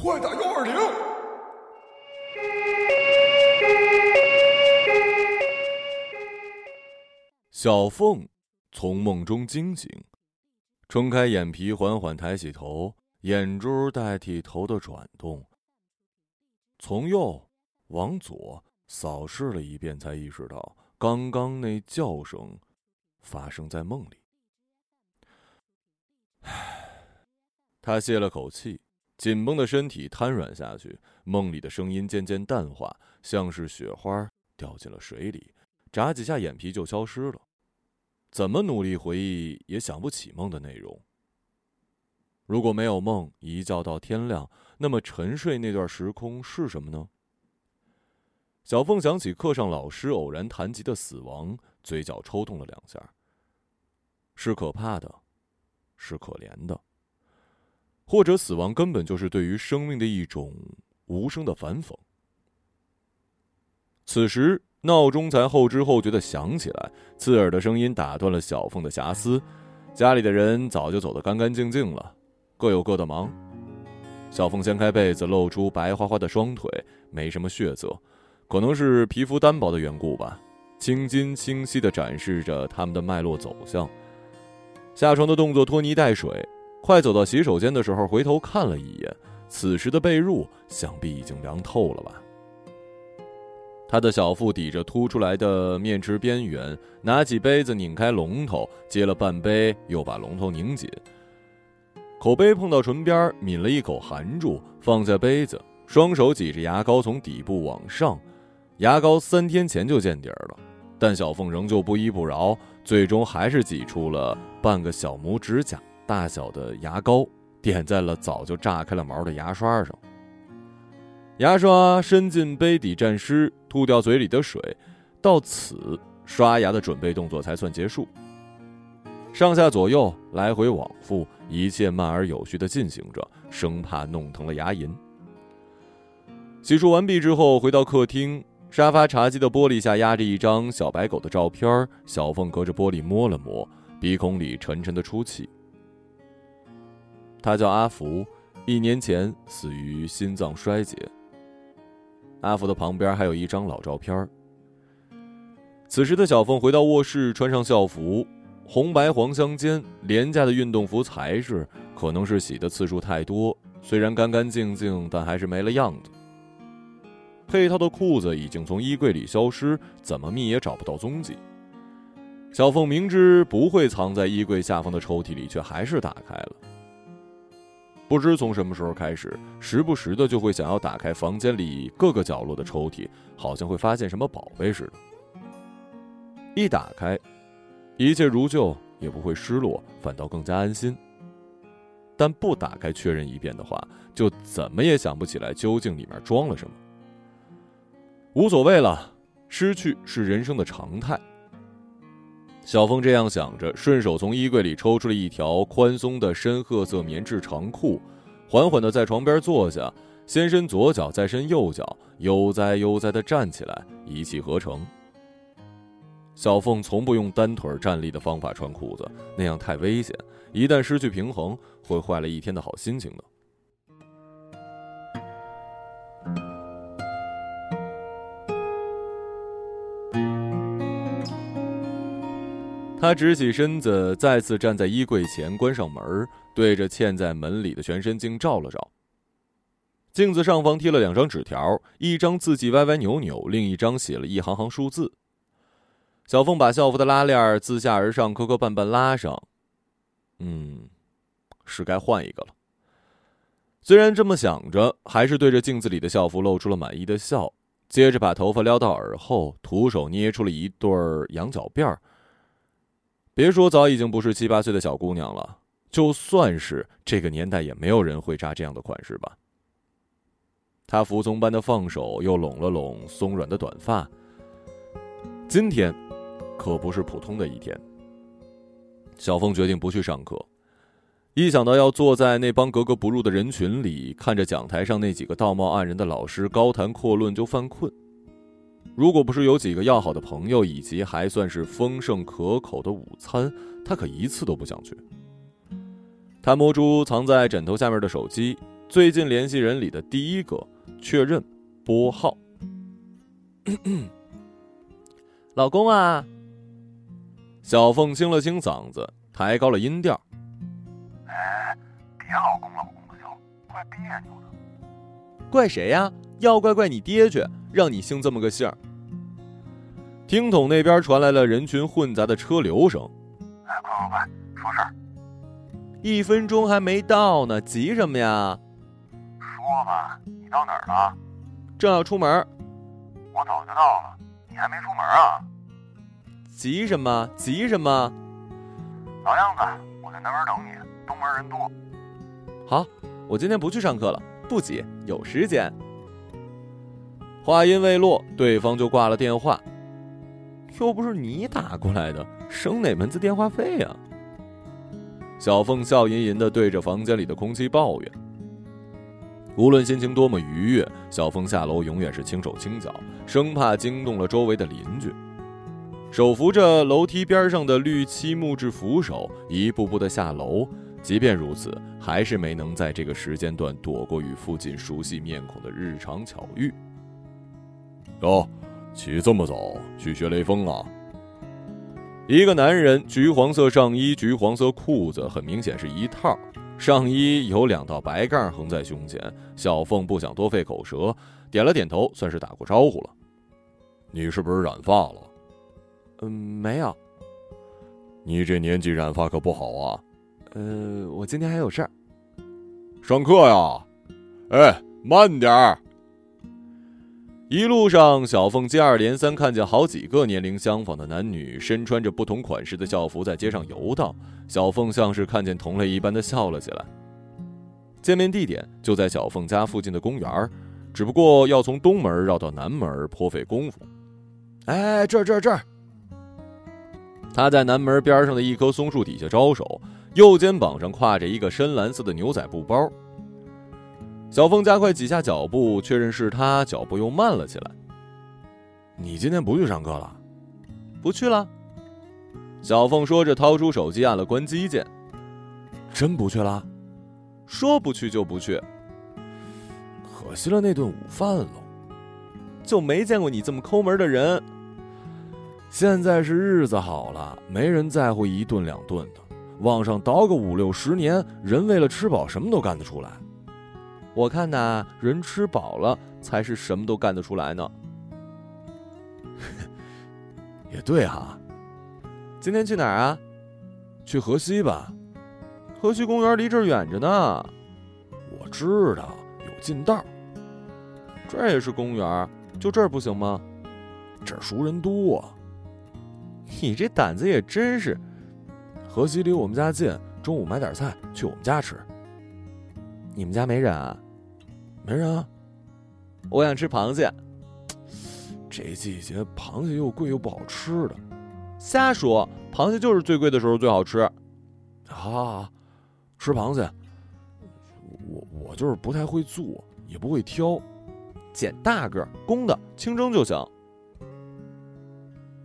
快打幺二零！小凤从梦中惊醒，撑开眼皮，缓缓抬起头，眼珠代替头的转动，从右往左扫视了一遍，才意识到刚刚那叫声发生在梦里。唉，他泄了口气。紧绷的身体瘫软下去，梦里的声音渐渐淡化，像是雪花掉进了水里，眨几下眼皮就消失了。怎么努力回忆也想不起梦的内容。如果没有梦，一觉到天亮，那么沉睡那段时空是什么呢？小凤想起课上老师偶然谈及的死亡，嘴角抽动了两下。是可怕的，是可怜的。或者死亡根本就是对于生命的一种无声的反讽。此时闹钟才后知后觉的响起来，刺耳的声音打断了小凤的遐思。家里的人早就走得干干净净了，各有各的忙。小凤掀开被子，露出白花花的双腿，没什么血色，可能是皮肤单薄的缘故吧。青筋清晰的展示着他们的脉络走向。下床的动作拖泥带水。快走到洗手间的时候，回头看了一眼，此时的被褥想必已经凉透了吧。他的小腹抵着凸出来的面池边缘，拿起杯子拧开龙头，接了半杯，又把龙头拧紧。口杯碰到唇边，抿了一口，含住，放下杯子，双手挤着牙膏从底部往上。牙膏三天前就见底儿了，但小凤仍旧不依不饶，最终还是挤出了半个小拇指甲。大小的牙膏点在了早就炸开了毛的牙刷上，牙刷伸进杯底沾湿，吐掉嘴里的水，到此刷牙的准备动作才算结束。上下左右来回往复，一切慢而有序的进行着，生怕弄疼了牙龈。洗漱完毕之后，回到客厅，沙发茶几的玻璃下压着一张小白狗的照片，小凤隔着玻璃摸了摸，鼻孔里沉沉的出气。他叫阿福，一年前死于心脏衰竭。阿福的旁边还有一张老照片。此时的小凤回到卧室，穿上校服，红白黄相间，廉价的运动服材质，可能是洗的次数太多，虽然干干净净，但还是没了样子。配套的裤子已经从衣柜里消失，怎么觅也找不到踪迹。小凤明知不会藏在衣柜下方的抽屉里，却还是打开了。不知从什么时候开始，时不时的就会想要打开房间里各个角落的抽屉，好像会发现什么宝贝似的。一打开，一切如旧，也不会失落，反倒更加安心。但不打开确认一遍的话，就怎么也想不起来究竟里面装了什么。无所谓了，失去是人生的常态。小凤这样想着，顺手从衣柜里抽出了一条宽松的深褐色棉质长裤，缓缓地在床边坐下，先伸左脚，再伸右脚，悠哉悠哉地站起来，一气呵成。小凤从不用单腿站立的方法穿裤子，那样太危险，一旦失去平衡，会坏了一天的好心情的。他直起身子，再次站在衣柜前，关上门，对着嵌在门里的全身镜照了照。镜子上方贴了两张纸条，一张字迹歪歪扭扭，另一张写了一行行数字。小凤把校服的拉链自下而上磕磕绊绊拉上，嗯，是该换一个了。虽然这么想着，还是对着镜子里的校服露出了满意的笑，接着把头发撩到耳后，徒手捏出了一对羊角辫儿。别说早已经不是七八岁的小姑娘了，就算是这个年代，也没有人会扎这样的款式吧。她服从般的放手，又拢了拢松软的短发。今天可不是普通的一天。小凤决定不去上课，一想到要坐在那帮格格不入的人群里，看着讲台上那几个道貌岸然的老师高谈阔论，就犯困。如果不是有几个要好的朋友，以及还算是丰盛可口的午餐，他可一次都不想去。他摸出藏在枕头下面的手机，最近联系人里的第一个，确认拨号。老公啊，小凤清了清嗓子，抬高了音调。哎，别老公老公的叫，怪别扭的。怪谁呀？要怪怪你爹去，让你姓这么个姓儿。听筒那边传来了人群混杂的车流声。哎，快快快，说事儿。一分钟还没到呢，急什么呀？说吧，你到哪儿了？正要出门。我早就到了，你还没出门啊？急什么？急什么？老样子，我在南门等你，东门人多。好，我今天不去上课了，不急，有时间。话音未落，对方就挂了电话。又不是你打过来的，省哪门子电话费呀？小凤笑吟吟的对着房间里的空气抱怨：“无论心情多么愉悦，小凤下楼永远是轻手轻脚，生怕惊动了周围的邻居。手扶着楼梯边上的绿漆木质扶手，一步步的下楼。即便如此，还是没能在这个时间段躲过与附近熟悉面孔的日常巧遇。哦，起这么早去学雷锋啊？”一个男人，橘黄色上衣，橘黄色裤子，很明显是一套。上衣有两道白杠横在胸前。小凤不想多费口舌，点了点头，算是打过招呼了。你是不是染发了？嗯，没有。你这年纪染发可不好啊。呃，我今天还有事儿。上课呀？哎，慢点儿。一路上，小凤接二连三看见好几个年龄相仿的男女，身穿着不同款式的校服在街上游荡。小凤像是看见同类一般的笑了起来。见面地点就在小凤家附近的公园，只不过要从东门绕到南门颇费功夫。哎，这儿这儿这儿！他在南门边上的一棵松树底下招手，右肩膀上挎着一个深蓝色的牛仔布包。小凤加快几下脚步，确认是他，脚步又慢了起来。你今天不去上课了？不去了。小凤说着，掏出手机，按了关机键。真不去了？说不去就不去。可惜了那顿午饭喽。就没见过你这么抠门的人。现在是日子好了，没人在乎一顿两顿的。往上倒个五六十年，人为了吃饱，什么都干得出来。我看呐，人吃饱了才是什么都干得出来呢。也对哈，今天去哪儿啊？去河西吧。河西公园离这儿远着呢。我知道有近道。这也是公园，就这儿不行吗？这儿熟人多。你这胆子也真是。河西离我们家近，中午买点菜去我们家吃。你们家没人啊？没人啊，我想吃螃蟹。这季节螃蟹又贵又不好吃的，瞎说！螃蟹就是最贵的时候最好吃。好好好，吃螃蟹。我我就是不太会做，也不会挑，捡大个公的清蒸就行。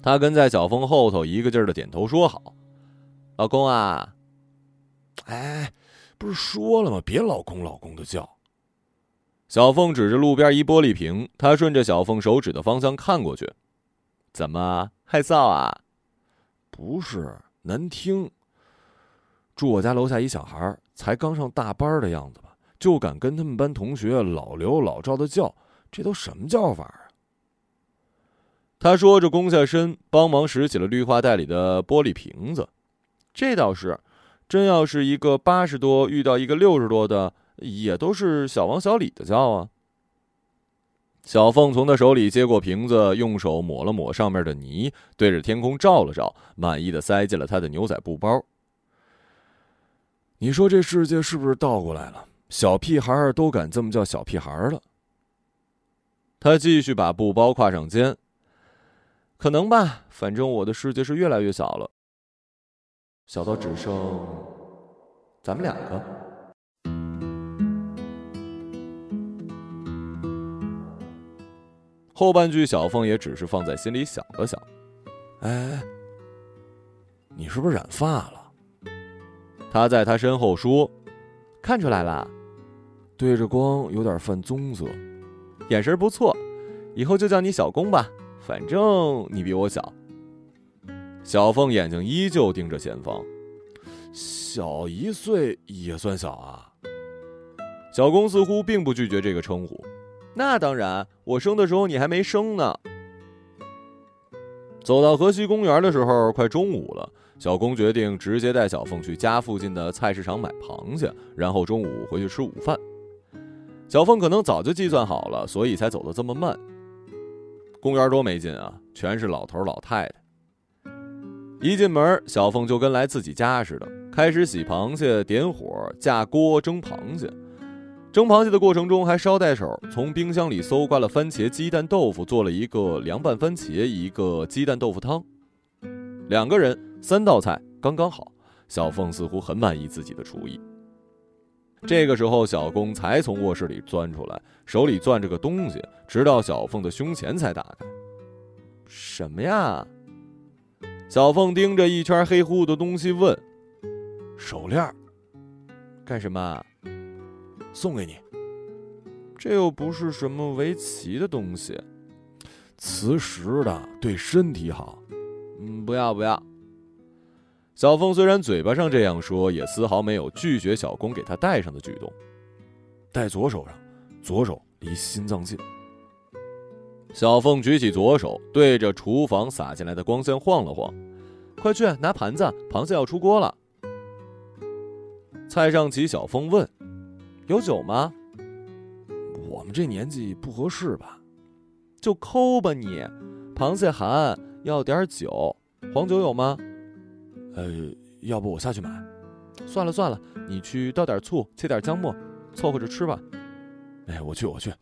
他跟在小峰后头，一个劲儿的点头说好。老公啊，哎，不是说了吗？别老公老公的叫。小凤指着路边一玻璃瓶，他顺着小凤手指的方向看过去，怎么害臊啊？不是难听。住我家楼下一小孩，才刚上大班的样子吧，就敢跟他们班同学老刘老赵的叫，这都什么叫法啊？他说着，弓下身帮忙拾起了绿化带里的玻璃瓶子。这倒是，真要是一个八十多遇到一个六十多的。也都是小王小李的叫啊。小凤从他手里接过瓶子，用手抹了抹上面的泥，对着天空照了照，满意的塞进了他的牛仔布包。你说这世界是不是倒过来了？小屁孩儿都敢这么叫小屁孩儿了？他继续把布包挎上肩。可能吧，反正我的世界是越来越小了，小到只剩咱们两个。后半句，小凤也只是放在心里想了想。哎，你是不是染发了？他在他身后说：“看出来了。”对着光有点泛棕色，眼神不错，以后就叫你小公吧，反正你比我小。小凤眼睛依旧盯着前方，小一岁也算小啊。小公似乎并不拒绝这个称呼，那当然，我生的时候你还没生呢。走到河西公园的时候，快中午了。小公决定直接带小凤去家附近的菜市场买螃蟹，然后中午回去吃午饭。小凤可能早就计算好了，所以才走得这么慢。公园多没劲啊，全是老头老太太。一进门，小凤就跟来自己家似的，开始洗螃蟹、点火、架锅蒸螃蟹。蒸螃蟹的过程中还捎带手从冰箱里搜刮了番茄鸡蛋豆腐，做了一个凉拌番茄，一个鸡蛋豆腐汤。两个人三道菜刚刚好，小凤似乎很满意自己的厨艺。这个时候，小公才从卧室里钻出来，手里攥着个东西，直到小凤的胸前才打开。什么呀？小凤盯着一圈黑乎乎的东西问：“手链，干什么？送给你。这又不是什么围棋的东西，磁石的，对身体好。嗯，不要不要。”小凤虽然嘴巴上这样说，也丝毫没有拒绝小公给她戴上的举动。戴左手上，左手离心脏近。小凤举起左手，对着厨房洒进来的光线晃了晃，快去拿盘子，螃蟹要出锅了。蔡尚奇，小凤问：“有酒吗？”我们这年纪不合适吧？就抠吧你，螃蟹寒，要点酒，黄酒有吗？呃，要不我下去买。算了算了，你去倒点醋，切点姜末，凑合着吃吧。哎，我去我去。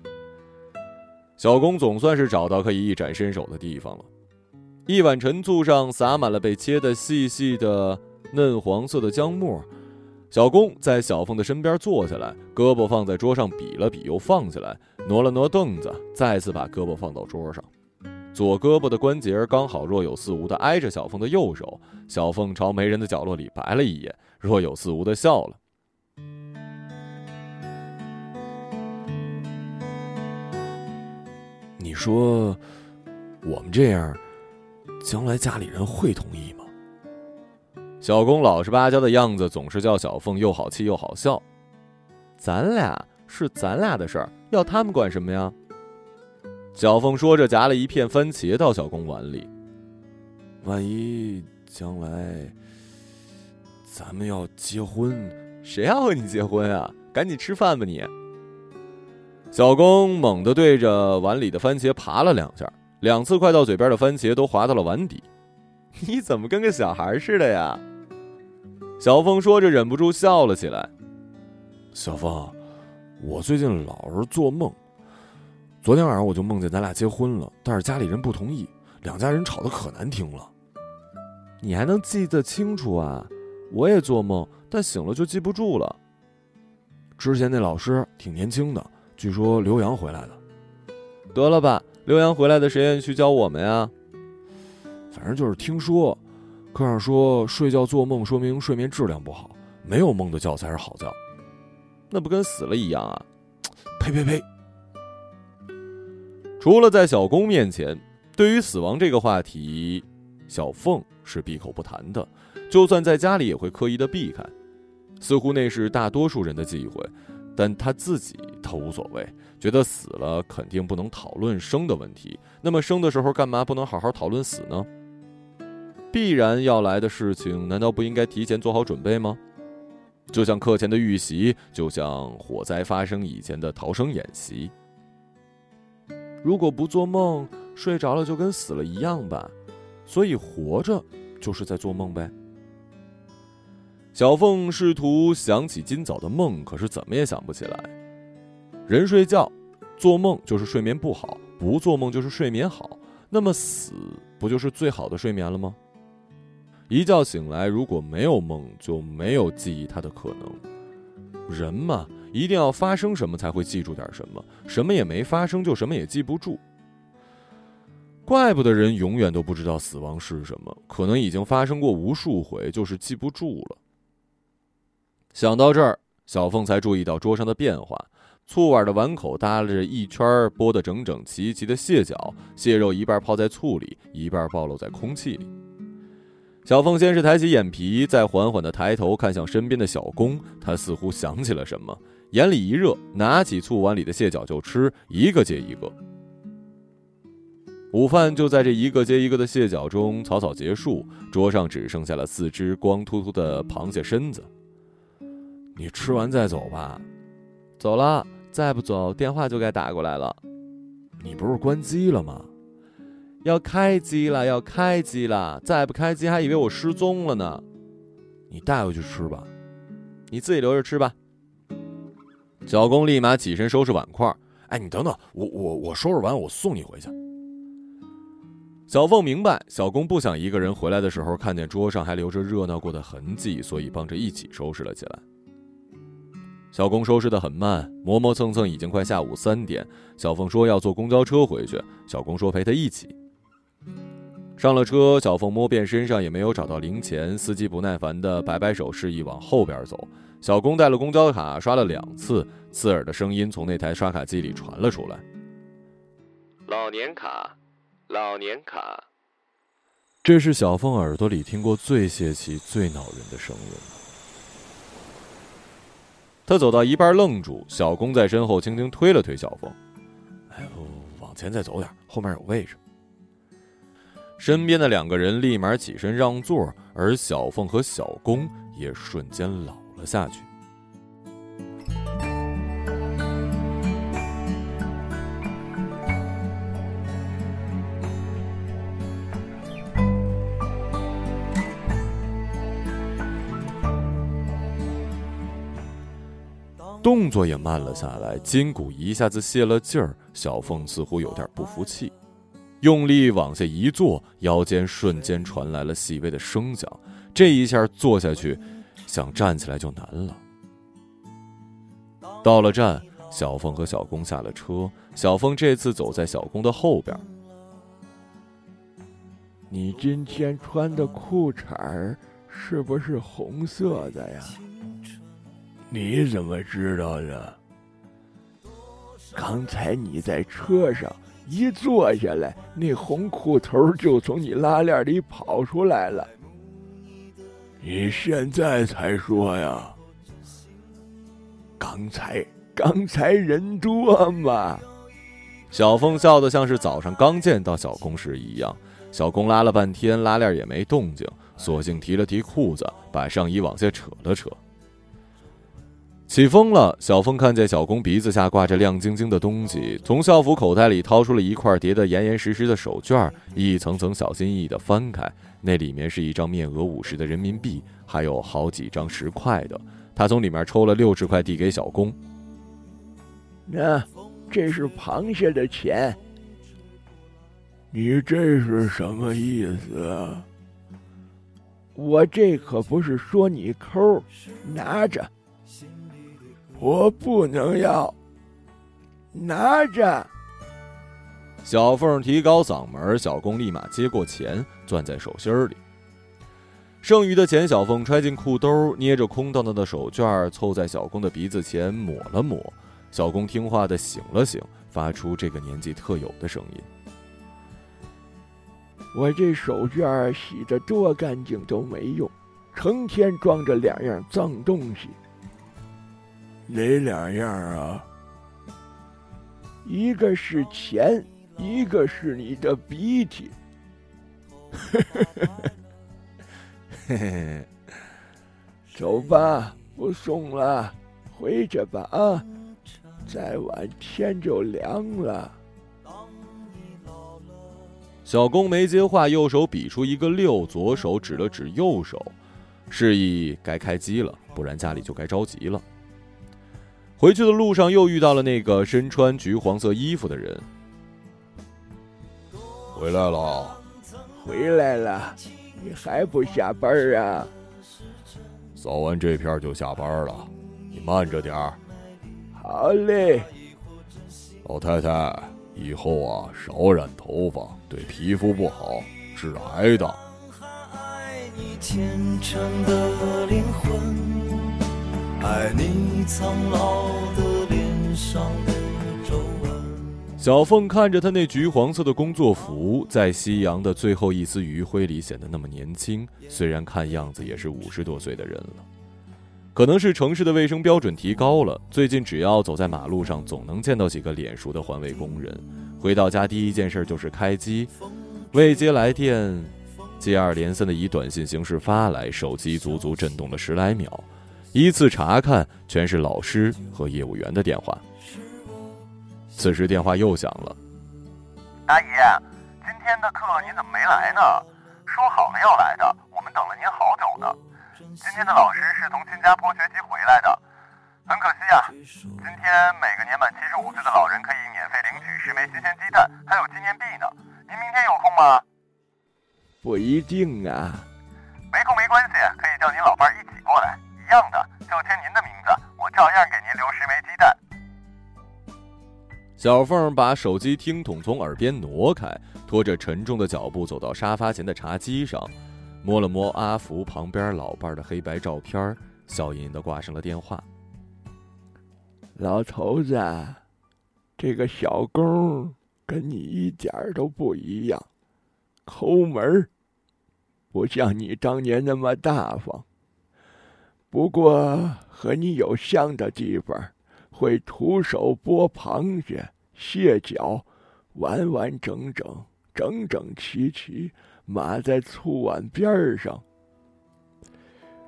小公总算是找到可以一展身手的地方了。一碗陈醋上撒满了被切得细细的嫩黄色的姜末。小公在小凤的身边坐下来，胳膊放在桌上比了比，又放下来，挪了挪凳子，再次把胳膊放到桌上。左胳膊的关节刚好若有似无的挨着小凤的右手。小凤朝没人的角落里白了一眼，若有似无的笑了。你说，我们这样，将来家里人会同意吗？小公老实巴交的样子，总是叫小凤又好气又好笑。咱俩是咱俩的事儿，要他们管什么呀？小凤说着，夹了一片番茄到小公碗里。万一将来咱们要结婚，谁要和你结婚啊？赶紧吃饭吧你！小公猛地对着碗里的番茄爬了两下，两次快到嘴边的番茄都滑到了碗底。你怎么跟个小孩似的呀？小凤说着，忍不住笑了起来。小凤，我最近老是做梦，昨天晚上我就梦见咱俩结婚了，但是家里人不同意，两家人吵得可难听了。你还能记得清楚啊？我也做梦，但醒了就记不住了。之前那老师挺年轻的。据说刘洋回来的，得了吧，刘洋回来的谁愿意去教我们呀？反正就是听说，课上说睡觉做梦说明睡眠质量不好，没有梦的觉才是好觉，那不跟死了一样啊？呸呸呸！除了在小公面前，对于死亡这个话题，小凤是闭口不谈的，就算在家里也会刻意的避开，似乎那是大多数人的忌讳。但他自己倒无所谓，觉得死了肯定不能讨论生的问题。那么生的时候干嘛不能好好讨论死呢？必然要来的事情，难道不应该提前做好准备吗？就像课前的预习，就像火灾发生以前的逃生演习。如果不做梦，睡着了就跟死了一样吧。所以活着就是在做梦呗。小凤试图想起今早的梦，可是怎么也想不起来。人睡觉，做梦就是睡眠不好；不做梦就是睡眠好。那么死不就是最好的睡眠了吗？一觉醒来，如果没有梦，就没有记忆它的可能。人嘛，一定要发生什么才会记住点什么，什么也没发生，就什么也记不住。怪不得人永远都不知道死亡是什么，可能已经发生过无数回，就是记不住了。想到这儿，小凤才注意到桌上的变化。醋碗的碗口搭着一圈剥得整整齐齐的蟹脚，蟹肉一半泡在醋里，一半暴露在空气里。小凤先是抬起眼皮，再缓缓地抬头看向身边的小公，他似乎想起了什么，眼里一热，拿起醋碗里的蟹脚就吃，一个接一个。午饭就在这一个接一个的蟹脚中草草结束，桌上只剩下了四只光秃秃的螃蟹身子。你吃完再走吧，走了，再不走电话就该打过来了。你不是关机了吗？要开机了，要开机了，再不开机还以为我失踪了呢。你带回去吃吧，你自己留着吃吧。小公立马起身收拾碗筷。哎，你等等，我我我收拾完我送你回去。小凤明白，小公不想一个人回来的时候看见桌上还留着热闹过的痕迹，所以帮着一起收拾了起来。小公收拾的很慢，磨磨蹭蹭，已经快下午三点。小凤说要坐公交车回去，小公说陪他一起。上了车，小凤摸遍身上也没有找到零钱，司机不耐烦的摆摆手，示意往后边走。小公带了公交卡，刷了两次，刺耳的声音从那台刷卡机里传了出来：“老年卡，老年卡。”这是小凤耳朵里听过最泄气、最恼人的声音。他走到一半愣住，小公在身后轻轻推了推小凤：“哎，往前再走点，后面有位置。”身边的两个人立马起身让座，而小凤和小公也瞬间老了下去。动作也慢了下来，筋骨一下子泄了劲儿。小凤似乎有点不服气，用力往下一坐，腰间瞬间传来了细微的声响。这一下坐下去，想站起来就难了。到了站，小凤和小公下了车。小凤这次走在小公的后边。你今天穿的裤衩儿是不是红色的呀？你怎么知道的？刚才你在车上一坐下来，那红裤头就从你拉链里跑出来了。你现在才说呀？刚才刚才人多嘛？小凤笑得像是早上刚见到小公时一样。小公拉了半天，拉链也没动静，索性提了提裤子，把上衣往下扯了扯。起风了，小峰看见小公鼻子下挂着亮晶晶的东西，从校服口袋里掏出了一块叠得严严实实的手绢，一层层小心翼翼地翻开，那里面是一张面额五十的人民币，还有好几张十块的。他从里面抽了六十块递给小公。那，这是螃蟹的钱。你这是什么意思啊？我这可不是说你抠，拿着。我不能要，拿着。小凤提高嗓门，小公立马接过钱，攥在手心里。剩余的钱，小凤揣进裤兜，捏着空荡荡的手绢，凑在小公的鼻子前抹了抹。小公听话的醒了醒，发出这个年纪特有的声音：“我这手绢洗的多干净都没用，成天装着两样脏东西。”哪两样啊？一个是钱，一个是你的鼻涕。嘿嘿嘿嘿嘿，走吧，不送了，回去吧啊！再晚天就凉了。小公没接话，右手比出一个六，左手指了指右手，示意该开机了，不然家里就该着急了。回去的路上，又遇到了那个身穿橘黄色衣服的人。回来了，回来了，你还不下班啊？扫完这片就下班了，你慢着点儿。好嘞。老太太，以后啊，少染头发，对皮肤不好，致癌的。爱你爱你苍老的脸上的皱纹小凤看着他那橘黄色的工作服，在夕阳的最后一丝余晖里显得那么年轻，虽然看样子也是五十多岁的人了。可能是城市的卫生标准提高了，最近只要走在马路上，总能见到几个脸熟的环卫工人。回到家第一件事就是开机，未接来电，接二连三的以短信形式发来，手机足足震动了十来秒，依次查看，全是老师和业务员的电话。此时电话又响了，阿姨，今天的课您怎么没来呢？说好了要来的，我们等了您好久呢。今天的老师是从新加坡学习回来的，很可惜啊。今天每个年满七十五岁的老人可以免费领取十枚新鲜鸡蛋，还有纪念币呢。您明天有空吗？不一定啊。样的，就签您的名字，我照样给您留十枚鸡蛋。小凤把手机听筒从耳边挪开，拖着沉重的脚步走到沙发前的茶几上。摸了摸阿福旁边老伴的黑白照片，笑吟吟的挂上了电话。老头子，这个小工跟你一点都不一样，抠门不像你当年那么大方。不过和你有像的地方，会徒手剥螃蟹、蟹脚，完完整整、整整齐齐。码在醋碗边上，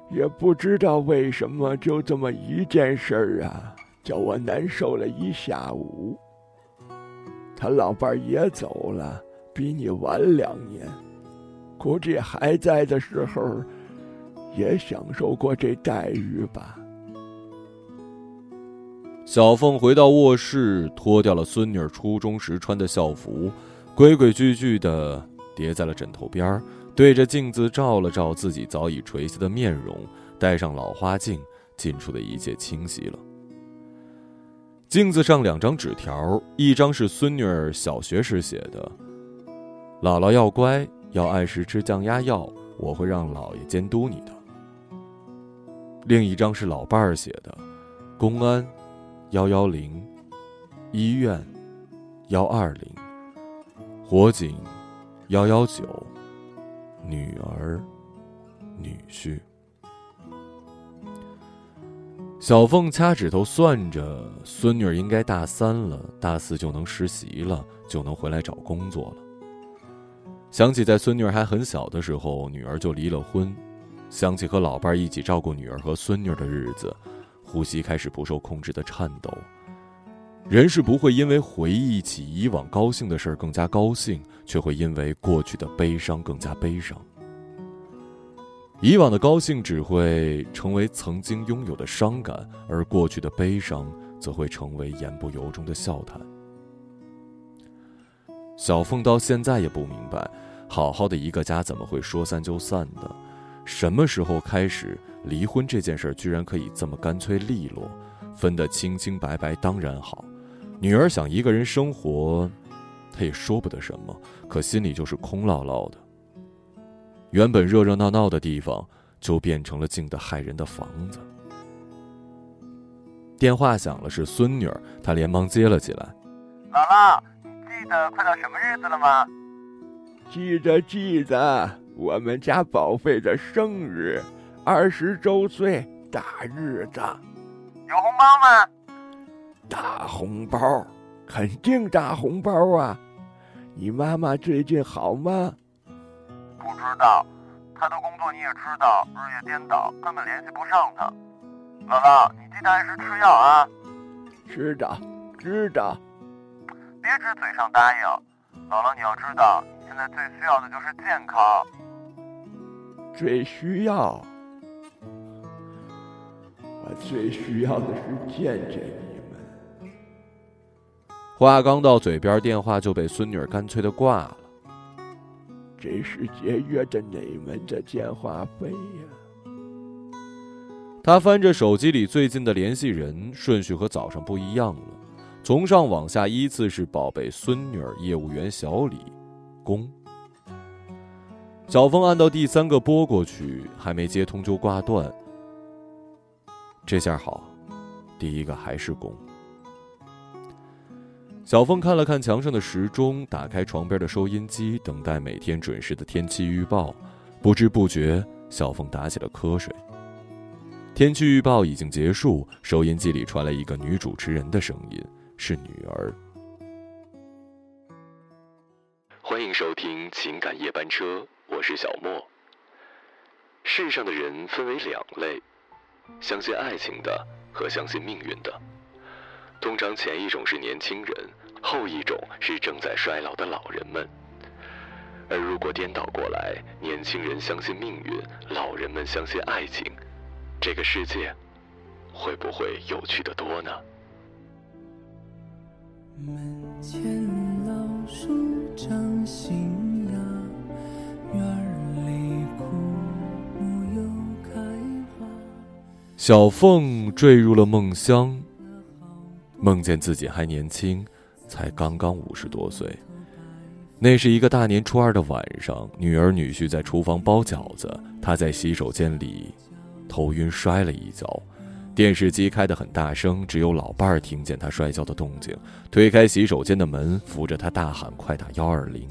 也不知道为什么，就这么一件事儿啊，叫我难受了一下午。他老伴儿也走了，比你晚两年，估计还在的时候，也享受过这待遇吧。小凤回到卧室，脱掉了孙女初中时穿的校服，规规矩矩的。叠在了枕头边对着镜子照了照自己早已垂下的面容，戴上老花镜，近处的一切清晰了。镜子上两张纸条，一张是孙女儿小学时写的：“姥姥要乖，要按时吃降压药，我会让姥爷监督你的。”另一张是老伴儿写的：“公安，幺幺零，医院，幺二零，火警。”幺幺九，女儿，女婿。小凤掐指头算着，孙女儿应该大三了，大四就能实习了，就能回来找工作了。想起在孙女儿还很小的时候，女儿就离了婚，想起和老伴一起照顾女儿和孙女的日子，呼吸开始不受控制的颤抖。人是不会因为回忆起以往高兴的事儿更加高兴，却会因为过去的悲伤更加悲伤。以往的高兴只会成为曾经拥有的伤感，而过去的悲伤则会成为言不由衷的笑谈。小凤到现在也不明白，好好的一个家怎么会说散就散的？什么时候开始离婚这件事居然可以这么干脆利落，分得清清白白？当然好。女儿想一个人生活，她也说不得什么，可心里就是空落落的。原本热热闹闹的地方，就变成了静得骇人的房子。电话响了，是孙女儿，她连忙接了起来：“姥姥，记得快到什么日子了吗？”“记得，记得，我们家宝贝的生日，二十周岁大日子。”“有红包吗？”大红包，肯定大红包啊！你妈妈最近好吗？不知道，她的工作你也知道，日夜颠倒，根本联系不上她。姥姥，你记得按时吃药啊！知道，知道。别只嘴上答应，姥姥，你要知道，你现在最需要的就是健康。最需要，我最需要的是见见你们。话刚到嘴边，电话就被孙女儿干脆的挂了。这是节约着哪门的电话费呀？他翻着手机里最近的联系人，顺序和早上不一样了，从上往下依次是宝贝孙女儿、业务员小李、公。小峰按到第三个拨过去，还没接通就挂断。这下好，第一个还是公。小峰看了看墙上的时钟，打开床边的收音机，等待每天准时的天气预报。不知不觉，小峰打起了瞌睡。天气预报已经结束，收音机里传来一个女主持人的声音，是女儿。欢迎收听《情感夜班车》，我是小莫。世上的人分为两类，相信爱情的和相信命运的。通常前一种是年轻人，后一种是正在衰老的老人们。而如果颠倒过来，年轻人相信命运，老人们相信爱情，这个世界会不会有趣的多呢？门前长新芽，院里枯木又开花。小凤坠入了梦乡。梦见自己还年轻，才刚刚五十多岁。那是一个大年初二的晚上，女儿女婿在厨房包饺子，她在洗手间里头晕摔了一跤。电视机开得很大声，只有老伴儿听见他摔跤的动静，推开洗手间的门，扶着他大喊：“快打幺二零！”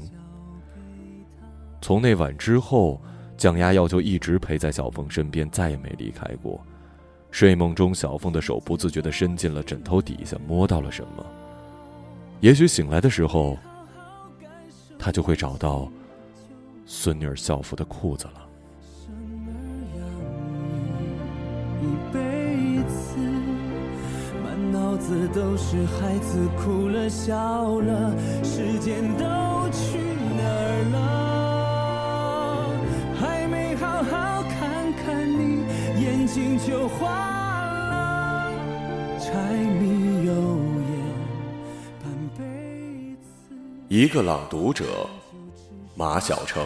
从那晚之后，蒋丫要就一直陪在小凤身边，再也没离开过。睡梦中，小凤的手不自觉地伸进了枕头底下，摸到了什么。也许醒来的时候，他就会找到孙女儿校服的裤子了。子，都是孩子哭了笑了，时间都去哪儿了？还没好好看看你，眼睛就花了。柴米油盐半辈子。一个朗读者，马晓成。